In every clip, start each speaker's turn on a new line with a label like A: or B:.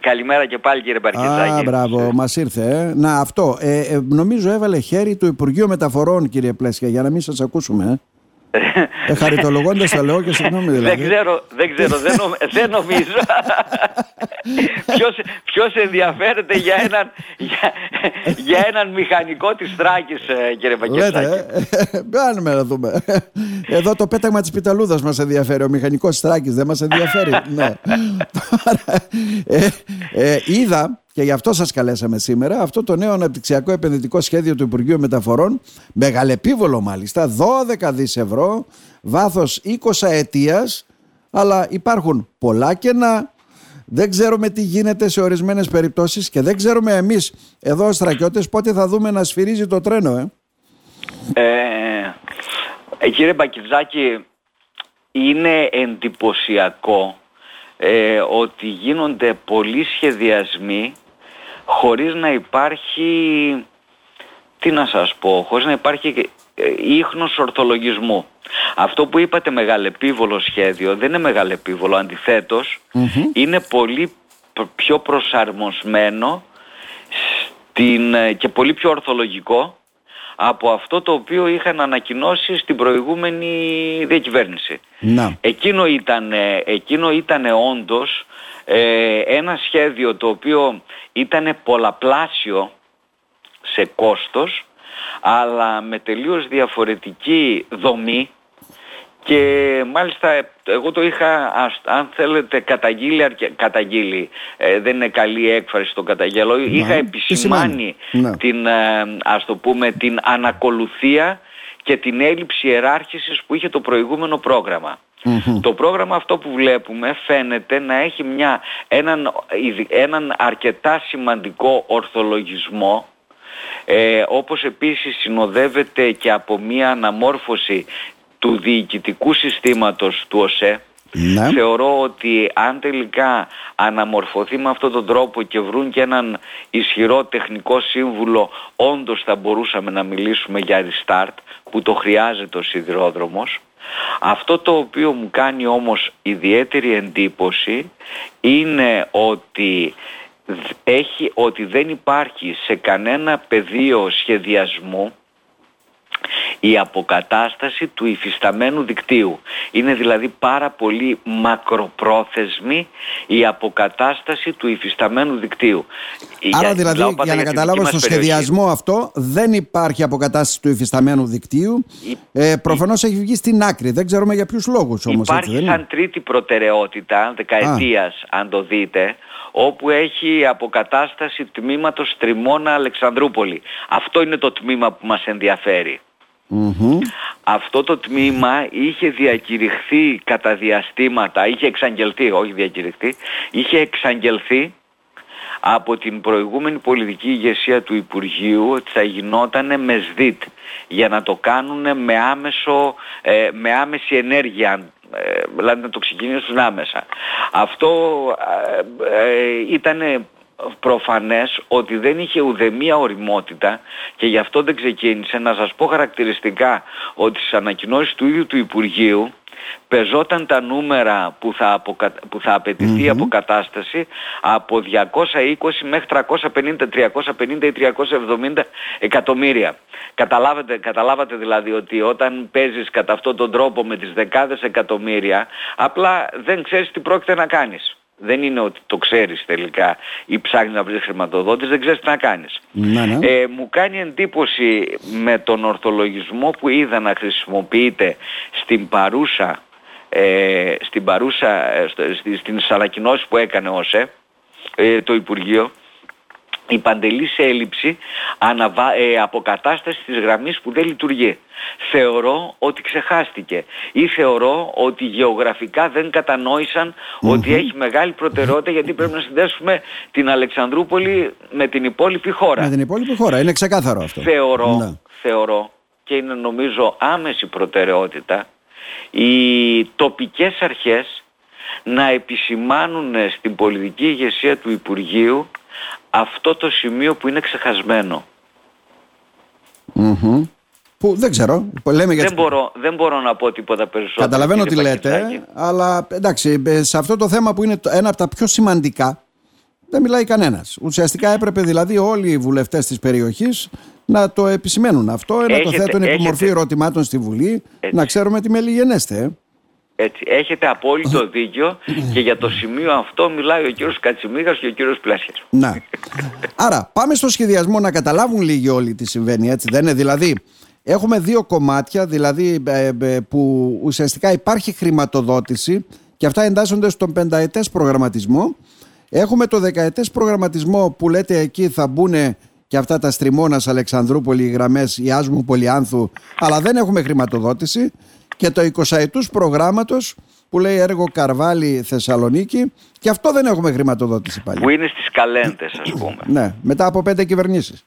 A: καλημέρα και πάλι κύριε Μπαρκιζάκη.
B: Α, μπράβο, μας ήρθε. Ε. Να, αυτό. Ε, ε, νομίζω έβαλε χέρι το Υπουργείο Μεταφορών, κύριε Πλέσια, για να μην σας ακούσουμε. Ε. Ε, χαριτολογώντας τα λέω και συγγνώμη δηλαδή.
A: Δεν ξέρω, δεν, ξέρω, δεν, νομ, δεν νομίζω. ποιος, ποιος ενδιαφέρεται για έναν, για, για έναν μηχανικό της Θράκης, ε, κύριε Πακετάκη.
B: Λέτε, ε, να δούμε. Εδώ το πέταγμα της Πιταλούδας μας ενδιαφέρει, ο μηχανικός της Θράκης δεν μας ενδιαφέρει. ναι. ε, ε, είδα και γι' αυτό σας καλέσαμε σήμερα αυτό το νέο αναπτυξιακό επενδυτικό σχέδιο του Υπουργείου Μεταφορών μεγαλεπίβολο μάλιστα 12 δις ευρώ βάθος 20 ετίας αλλά υπάρχουν πολλά κενά δεν ξέρουμε τι γίνεται σε ορισμένες περιπτώσεις και δεν ξέρουμε εμείς εδώ ως στρακιώτες πότε θα δούμε να σφυρίζει το τρένο ε.
A: Ε, ε κύριε Μπακιτζάκη είναι εντυπωσιακό ε, ότι γίνονται πολλοί σχεδιασμοί χωρίς να υπάρχει, τι να σας πω, χωρίς να υπάρχει ε, ίχνος ορθολογισμού. Αυτό που είπατε μεγαλεπίβολο σχέδιο δεν είναι μεγαλεπίβολο, είναι πολύ πιο προσαρμοσμένο στην, ε, και πολύ πιο ορθολογικό από αυτό το οποίο είχαν ανακοινώσει στην προηγούμενη διακυβέρνηση. Να. Εκείνο ήταν, εκείνο ήταν όντως ε, ένα σχέδιο το οποίο ήταν πολλαπλάσιο σε κόστος αλλά με τελείως διαφορετική δομή και μάλιστα εγώ το είχα, αν θέλετε, καταγγείλει, καταγγείλει ε, δεν είναι καλή έκφραση το καταγγέλω, ναι. είχα επισημάνει ναι. την, ε, ας το πούμε, την ανακολουθία και την έλλειψη ιεράρχησης που είχε το προηγούμενο πρόγραμμα. Το πρόγραμμα αυτό που βλέπουμε φαίνεται να έχει μια, έναν, έναν αρκετά σημαντικό ορθολογισμό ε, όπως επίσης συνοδεύεται και από μια αναμόρφωση του διοικητικού συστήματος του ΟΣΕ ναι. Θεωρώ ότι αν τελικά αναμορφωθεί με αυτόν τον τρόπο και βρουν και έναν ισχυρό τεχνικό σύμβουλο όντως θα μπορούσαμε να μιλήσουμε για restart που το χρειάζεται ο σιδηρόδρομος αυτό το οποίο μου κάνει όμως ιδιαίτερη εντύπωση είναι ότι έχει, ότι δεν υπάρχει σε κανένα πεδίο σχεδιασμού η αποκατάσταση του υφισταμένου δικτύου. Είναι δηλαδή πάρα πολύ μακροπρόθεσμη η αποκατάσταση του υφισταμένου δικτύου.
B: Άρα δηλαδή για, να καταλάβω στο σχεδιασμό αυτό δεν υπάρχει αποκατάσταση του υφισταμένου δικτύου. Η... Ε, προφανώς έχει βγει στην άκρη. Δεν ξέρουμε για ποιους λόγους όμως.
A: Υπάρχει
B: έτσι,
A: σαν τρίτη προτεραιότητα δεκαετίας αν το δείτε όπου έχει αποκατάσταση τμήματος Τριμώνα Αλεξανδρούπολη. Αυτό είναι το τμήμα που μας ενδιαφέρει. Αυτό το τμήμα είχε διακηρυχθεί κατά διαστήματα, είχε εξαγγελθεί, όχι διακηρυχθεί, είχε εξαγγελθεί από την προηγούμενη πολιτική ηγεσία του Υπουργείου ότι θα γινόταν με ΣΔΙΤ για να το κάνουν με, άμεσο, ε, με άμεση ενέργεια ε, δηλαδή να το ξεκινήσουν άμεσα. Αυτό ε, ε ήταν προφανές ότι δεν είχε ουδεμία οριμότητα και γι' αυτό δεν ξεκίνησε. Να σας πω χαρακτηριστικά ότι στις ανακοινώσεις του ίδιου του Υπουργείου πεζόταν τα νούμερα που θα, αποκα... που θα απαιτηθει αποκατάσταση από 220 μέχρι 350, 350 ή 370 εκατομμύρια. Καταλάβατε, καταλάβατε δηλαδή ότι όταν παίζεις κατά αυτόν τον τρόπο με τις δεκάδες εκατομμύρια απλά δεν ξέρεις τι πρόκειται να κάνεις. Δεν είναι ότι το ξέρεις τελικά ή ψάχνεις να βρεις χρηματοδότης, δεν ξέρεις τι να κάνεις. Ναι, ναι. Ε, μου κάνει εντύπωση με τον ορθολογισμό που είδα να χρησιμοποιείται στην παρούσα, ε, στην παρούσα, ε, στις ανακοινώσεις που έκανε όσε, ε, το Υπουργείο, η παντελής έλλειψη αναβα... ε, αποκατάστασης της γραμμής που δεν λειτουργεί. Θεωρώ ότι ξεχάστηκε ή θεωρώ ότι γεωγραφικά δεν κατανόησαν ότι έχει μεγάλη προτεραιότητα γιατί πρέπει να συνδέσουμε την Αλεξανδρούπολη με την υπόλοιπη χώρα.
B: Με την υπόλοιπη χώρα, είναι ξεκάθαρο αυτό.
A: Θεωρώ, ναι. θεωρώ και είναι νομίζω άμεση προτεραιότητα οι τοπικές αρχές να επισημάνουν στην πολιτική ηγεσία του Υπουργείου αυτό το σημείο που είναι
B: Που δεν ξέρω. Λέμε
A: δεν, μπορώ, δεν μπορώ να πω τίποτα περισσότερο.
B: Καταλαβαίνω τι λέτε, αλλά εντάξει, σε αυτό το θέμα που είναι ένα από τα πιο σημαντικά δεν μιλάει κανένας. Ουσιαστικά έπρεπε δηλαδή όλοι οι βουλευτές της περιοχής να το επισημαίνουν αυτό, να το θέτουν επί μορφή ερωτημάτων στη Βουλή, να ξέρουμε τι μελιγενέστε. Ε.
A: Έτσι, έχετε απόλυτο δίκιο και για το σημείο αυτό μιλάει ο κύριος Κατσιμίγας και ο κύριος Πλάσιας.
B: Να. Άρα πάμε στο σχεδιασμό να καταλάβουν λίγοι όλοι τι συμβαίνει έτσι δεν είναι; Δηλαδή έχουμε δύο κομμάτια δηλαδή ε, ε, που ουσιαστικά υπάρχει χρηματοδότηση και αυτά εντάσσονται στον πενταετές προγραμματισμό. Έχουμε το δεκαετές προγραμματισμό που λέτε εκεί θα μπουν και αυτά τα στριμώνας Αλεξανδρούπολη, οι γραμμές Ιάσμου Πολυάνθου, αλλά δεν έχουμε χρηματοδότηση και το 20 ετούς προγράμματος που λέει έργο Καρβάλι Θεσσαλονίκη και αυτό δεν έχουμε χρηματοδότηση πάλι.
A: Που είναι στις καλέντες ας πούμε.
B: ναι, μετά από πέντε κυβερνήσεις.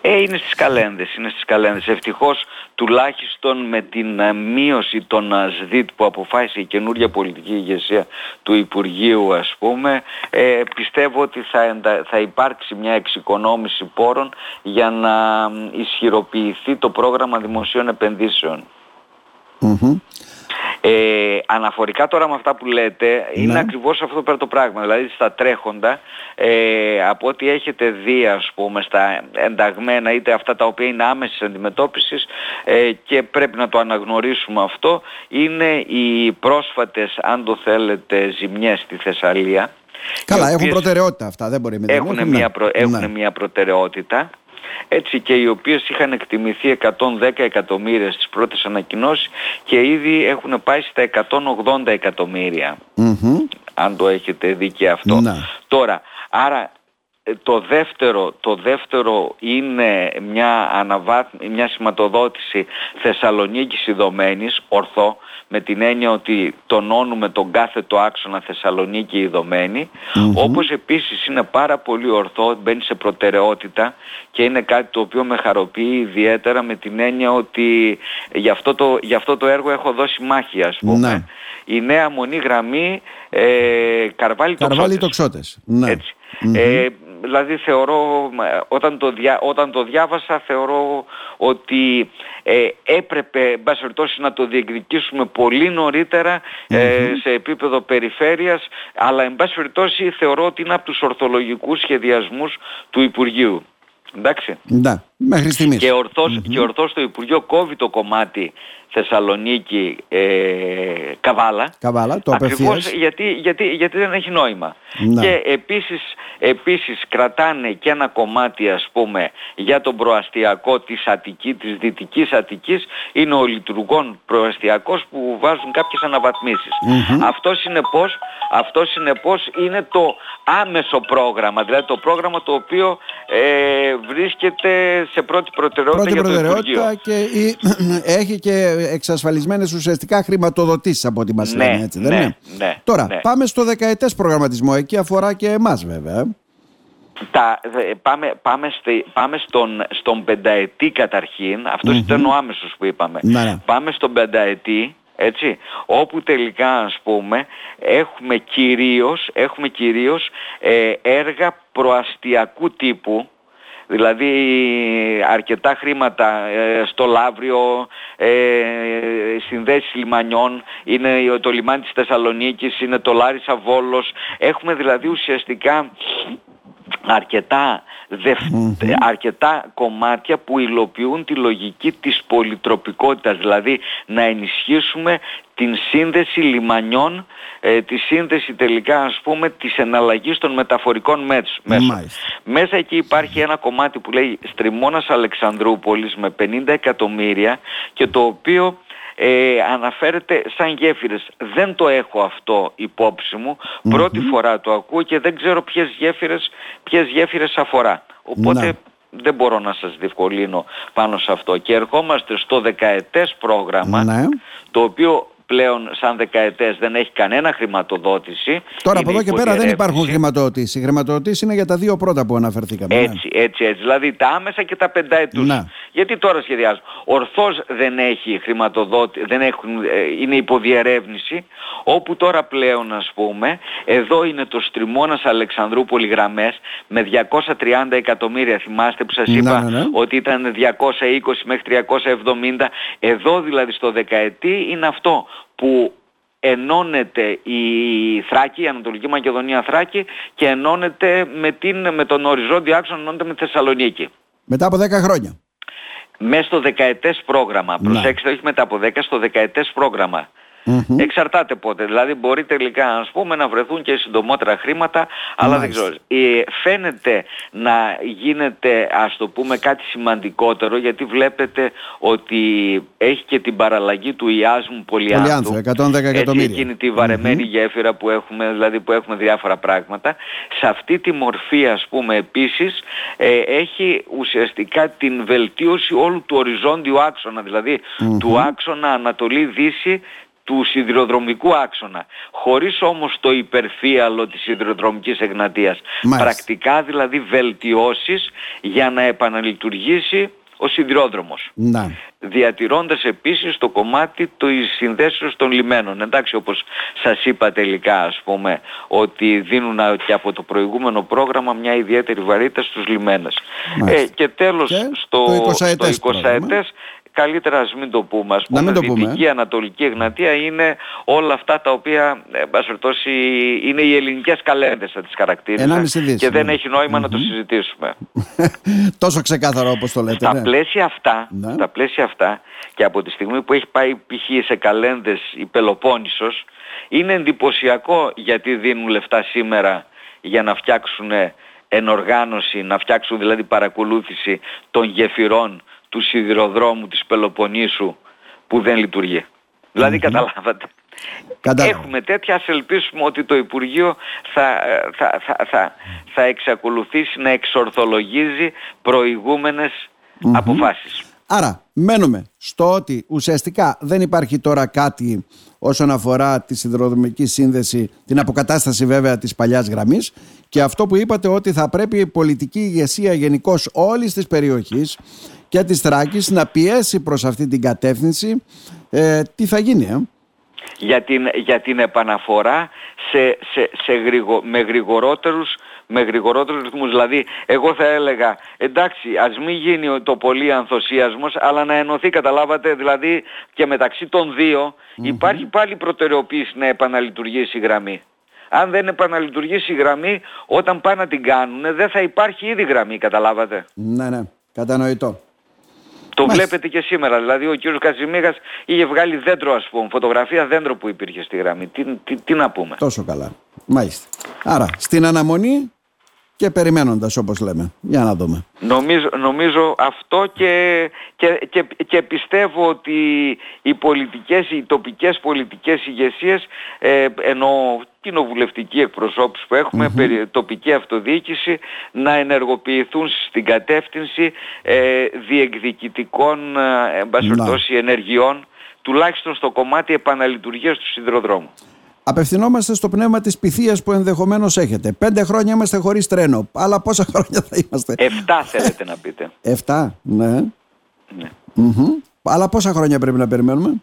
A: Ε, είναι στις καλένδες, είναι στις καλένδες. Ευτυχώς τουλάχιστον με την ε, μείωση των ε, ΣΔΙΤ που αποφάσισε η καινούργια πολιτική ηγεσία του Υπουργείου ας πούμε, ε, πιστεύω ότι θα, θα υπάρξει μια εξοικονόμηση πόρων για να ισχυροποιηθεί το πρόγραμμα δημοσίων επενδύσεων. Ε, αναφορικά τώρα με αυτά που λέτε, είναι ναι. ακριβώς αυτό πέρα το πράγμα. Δηλαδή στα τρέχοντα, ε, από ό,τι έχετε δει ας πούμε στα ενταγμένα είτε αυτά τα οποία είναι άμεσης αντιμετώπισης ε, και πρέπει να το αναγνωρίσουμε αυτό, είναι οι πρόσφατες, αν το θέλετε, ζημιές στη Θεσσαλία.
B: Καλά, έχουν προτεραιότητα αυτά, δεν μπορεί
A: να έχουν, μια, έχουν ναι. μια προτεραιότητα έτσι και οι οποίες είχαν εκτιμηθεί 110 εκατομμύρια στις πρώτες ανακοινώσεις και ήδη έχουν πάει στα 180 εκατομμυρια αν το έχετε δει και αυτό. Ναι. Τώρα, άρα ε, το δεύτερο, το δεύτερο είναι μια, αναβάθ, μια σηματοδότηση Θεσσαλονίκης ειδωμένης, ορθό, με την έννοια ότι τονώνουμε τον κάθετο άξονα Θεσσαλονίκη ειδωμένη, όπως επίσης είναι πάρα πολύ ορθό, μπαίνει σε προτεραιότητα και είναι κάτι το οποίο με χαροποιεί ιδιαίτερα με την έννοια ότι για αυτό το, για αυτό το έργο έχω δώσει μάχη ας πούμε. Ναι. Η νέα μονή γραμμή ε, Καρβάλι
B: Τοξότες. Ναι. Έτσι.
A: Ε, δηλαδή θεωρώ, όταν το, διά, όταν το διάβασα θεωρώ ότι ε, έπρεπε να το διεκδικήσουμε πολύ ε, σε επίπεδο περιφέρειας αλλά εν πάση περιπτώσει θεωρώ ότι είναι από τους ορθολογικούς σχεδιασμούς του Υπουργείου. Εντάξει.
B: Ναι, μέχρι στιγμής.
A: Και ορθώς, mm-hmm. και ορθώς το Υπουργείο κόβει το κομμάτι Θεσσαλονίκη ε, Καβάλα.
B: Καβάλα, το
A: Ακριβώς γιατί, γιατί, γιατί δεν έχει νόημα. Ναι. Και επίσης, επίσης κρατάνε και ένα κομμάτι ας πούμε για τον προαστιακό της Αττικής, της Δυτικής Αττικής είναι ο λειτουργών προαστιακός που βάζουν κάποιες αναβαθμίσεις. Mm-hmm. Αυτό συνεπώς, αυτό συνεπώς είναι το άμεσο πρόγραμμα, δηλαδή το πρόγραμμα το οποίο ε, βρίσκεται σε πρώτη προτεραιότητα
B: πρώτη για το προτεραιότητα και έχει και εξασφαλισμένες ουσιαστικά χρηματοδοτήσεις από ό,τι μας ναι, λένε έτσι δεν
A: ναι,
B: είναι;
A: Ναι,
B: Τώρα πάμε στο δεκαετές προγραμματισμό, εκεί αφορά και εμάς βέβαια.
A: Τα, πάμε, πάμε, στη, πάμε στον, στον πενταετή καταρχήν, αυτός ήταν ο άμεσος που είπαμε. Πάμε στον πενταετή, έτσι, όπου τελικά ας πούμε έχουμε κυρίως, έχουμε κυρίως ε, έργα προαστιακού τύπου, Δηλαδή αρκετά χρήματα ε, στο Λαύριο, ε, συνδέσεις λιμανιών, είναι το λιμάνι της Θεσσαλονίκης, είναι το Λάρισα Βόλος. Έχουμε δηλαδή ουσιαστικά αρκετά, αρκετά κομμάτια που υλοποιούν τη λογική της πολυτροπικότητας, δηλαδή να ενισχύσουμε την σύνδεση λιμανιών, ε, τη σύνδεση τελικά ας πούμε της εναλλαγής των μεταφορικών μέσων. Μέσα εκεί υπάρχει ένα κομμάτι που λέει Στριμώνας Αλεξανδρούπολης με 50 εκατομμύρια και το οποίο ε, αναφέρεται σαν γέφυρες. Δεν το έχω αυτό υπόψη μου. Πρώτη φορά το ακούω και δεν ξέρω ποιες γέφυρες, ποιες γέφυρες αφορά. Οπότε δεν μπορώ να σας διευκολύνω πάνω σε αυτό. Και ερχόμαστε στο δεκαετές πρόγραμμα, ναι. το οποίο πλέον σαν δεκαετές δεν έχει κανένα χρηματοδότηση.
B: Τώρα από εδώ και πέρα δεν υπάρχουν χρηματοδότηση. Η χρηματοδότηση είναι για τα δύο πρώτα που αναφερθήκαμε.
A: Ναι. Έτσι, έτσι, έτσι. Δηλαδή τα άμεσα και τα πενταετούς. Να. Γιατί τώρα σχεδιάζω. Ορθώς δεν έχει χρηματοδότηση, δεν έχουν, ε, είναι υποδιερεύνηση, όπου τώρα πλέον ας πούμε, εδώ είναι το στριμώνας Αλεξανδρούπολη γραμμές με 230 εκατομμύρια. Θυμάστε που σας είπα ναι, ναι. ότι ήταν 220 μέχρι 370. Εδώ δηλαδή στο δεκαετή είναι αυτό που ενώνεται η Θράκη, η Ανατολική Μακεδονία Θράκη και ενώνεται με, την, με τον οριζόντιο άξονα ενώνεται με τη Θεσσαλονίκη.
B: Μετά από 10 χρόνια.
A: Μέσα στο δεκαετές πρόγραμμα.
B: Ναι.
A: Προσέξτε, όχι μετά από 10, στο δεκαετές πρόγραμμα.
B: Μμμ.
A: Εξαρτάται πότε. Δηλαδή μπορεί τελικά ας πούμε να βρεθούν και συντομότερα χρήματα, αλλά δεν
B: Μάλιστα.
A: ξέρω. Ε, φαίνεται να γίνεται ας το πούμε κάτι σημαντικότερο γιατί βλέπετε ότι έχει και την παραλλαγή του Ιάσμου Πολυάνθου.
B: Πολυάνθου, 110
A: Έτσι,
B: εκατομμύρια.
A: εκείνη τη βαρεμένη γέφυρα που έχουμε, δηλαδή που έχουμε διάφορα πράγματα. Σε αυτή τη μορφή ας πούμε επίσης ε, έχει ουσιαστικά την βελτίωση όλου του οριζόντιου άξονα, δηλαδή του άξονα Ανατολή-Δύση του σιδηροδρομικού άξονα, χωρίς όμως το υπερφύαλο της σιδηροδρομικής εγνατίας.
B: Μάλιστα.
A: Πρακτικά δηλαδή βελτιώσεις για να επαναλειτουργήσει ο σιδηρόδρομος
B: Να.
A: διατηρώντας επίσης το κομμάτι της συνδέσεως των λιμένων. Εντάξει, όπως σας είπα τελικά, ας πούμε, ότι δίνουν α- και από το προηγούμενο πρόγραμμα μια ιδιαίτερη βαρύτητα στους λιμένες.
B: Μάλιστα.
A: Ε, και τέλος,
B: Και
A: στο,
B: το 20ετές
A: στο 20ετές, καλύτερα ας μην το πούμε, ας
B: Να
A: πούμε,
B: μην το πούμε,
A: Δυτική Ανατολική Εγνατία είναι όλα αυτά τα οποία, ε, εν πάση περιπτώσει, είναι οι ελληνικές καλένδες θα τις χαρακτήριζα
B: 1,5 δις,
A: και δεν
B: ναι.
A: έχει νόημα να το συζητήσουμε.
B: Τόσο ξεκάθαρο όπως το λέτε.
A: Στα
B: ναι.
A: πλαίσια αυτά,
B: Ναι.
A: στα πλαίσια αυτά και από τη στιγμή που έχει πάει π.χ. σε καλένδες η Πελοπόννησος είναι εντυπωσιακό γιατί δίνουν λεφτά σήμερα για να φτιάξουν ενοργάνωση, να φτιάξουν δηλαδή παρακολούθηση των γεφυρών του σιδηροδρόμου της Πελοποννήσου που δεν λειτουργεί. Δηλαδή καταλάβατε.
B: Κατάλαβα.
A: Έχουμε τέτοια, ας ελπίσουμε ότι το Υπουργείο θα, θα, θα, θα, θα εξακολουθήσει να εξορθολογίζει προηγούμενες αποφάσεις.
B: Άρα μένουμε στο ότι ουσιαστικά δεν υπάρχει τώρα κάτι όσον αφορά τη σιδηροδρομική σύνδεση, την αποκατάσταση βέβαια της παλιάς γραμμής. Και αυτό που είπατε ότι θα πρέπει η πολιτική ηγεσία γενικώ όλης της περιοχής και της Θράκης να πιέσει προς αυτή την κατεύθυνση ε, τι θα γίνει ε;
A: για την, για την επαναφορά σε, σε, σε γρηγο, με γρηγορότερους με γρηγορότερους ρυθμούς. Δηλαδή, εγώ θα έλεγα, εντάξει, ας μην γίνει το πολύ ανθοσίασμος, αλλά να ενωθεί, καταλάβατε, δηλαδή και μεταξύ των δύο υπάρχει πάλι προτεραιοποίηση να επαναλειτουργήσει η γραμμή. Αν δεν επαναλειτουργήσει η γραμμή, όταν πάνε να την κάνουν, δεν θα υπάρχει ήδη γραμμή, καταλάβατε.
B: Ναι, ναι, κατανοητό.
A: Το
B: Μάλιστα.
A: βλέπετε και σήμερα. Δηλαδή ο κύριος Καζιμίγας είχε βγάλει δέντρο ας πούμε, φωτογραφία δέντρο που υπήρχε στη γραμμή. Τι, τι, τι να πούμε.
B: Τόσο καλά. Μάλιστα. Άρα, στην αναμονή και περιμένοντας όπως λέμε. Για να δούμε.
A: Νομίζω, νομίζω αυτό και, και, και, και πιστεύω ότι οι πολιτικές, οι τοπικές πολιτικές ηγεσίες ε, ενώ κοινοβουλευτική εκπροσώπηση που έχουμε, περί, τοπική αυτοδιοίκηση να ενεργοποιηθούν στην κατεύθυνση ε, διεκδικητικών ε, εν πάση
B: Να.
A: περιπτώσει, ενεργειών τουλάχιστον στο κομμάτι επαναλειτουργίας του σιδηροδρόμου.
B: Απευθυνόμαστε στο πνεύμα της πυθίας που ενδεχομένως έχετε. Πέντε χρόνια είμαστε χωρίς τρένο. Αλλά πόσα χρόνια θα είμαστε.
A: Εφτά θέλετε να πείτε.
B: Εφτά, ναι.
A: Ναι.
B: Μμμ. Αλλά πόσα χρόνια πρέπει να περιμένουμε;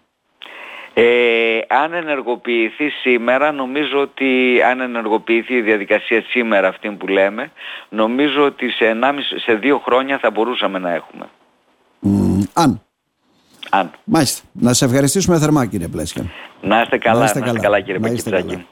A: Ε, αν ενεργοποιηθεί σήμερα, νομίζω ότι αν ενεργοποιηθεί η διαδικασία σήμερα αυτή που λέμε, νομίζω ότι σε, 1,5 σε δύο χρόνια θα μπορούσαμε να έχουμε.
B: Μ, αν.
A: Αν.
B: Μάλιστα. Να σε ευχαριστήσουμε θερμά κύριε Πλέσια.
A: Να είστε καλά,
B: Να
A: να
B: είστε
A: είστε
B: καλά.
A: καλά, κύριε
B: Να είστε
A: Πακιτσάκη.
B: καλά.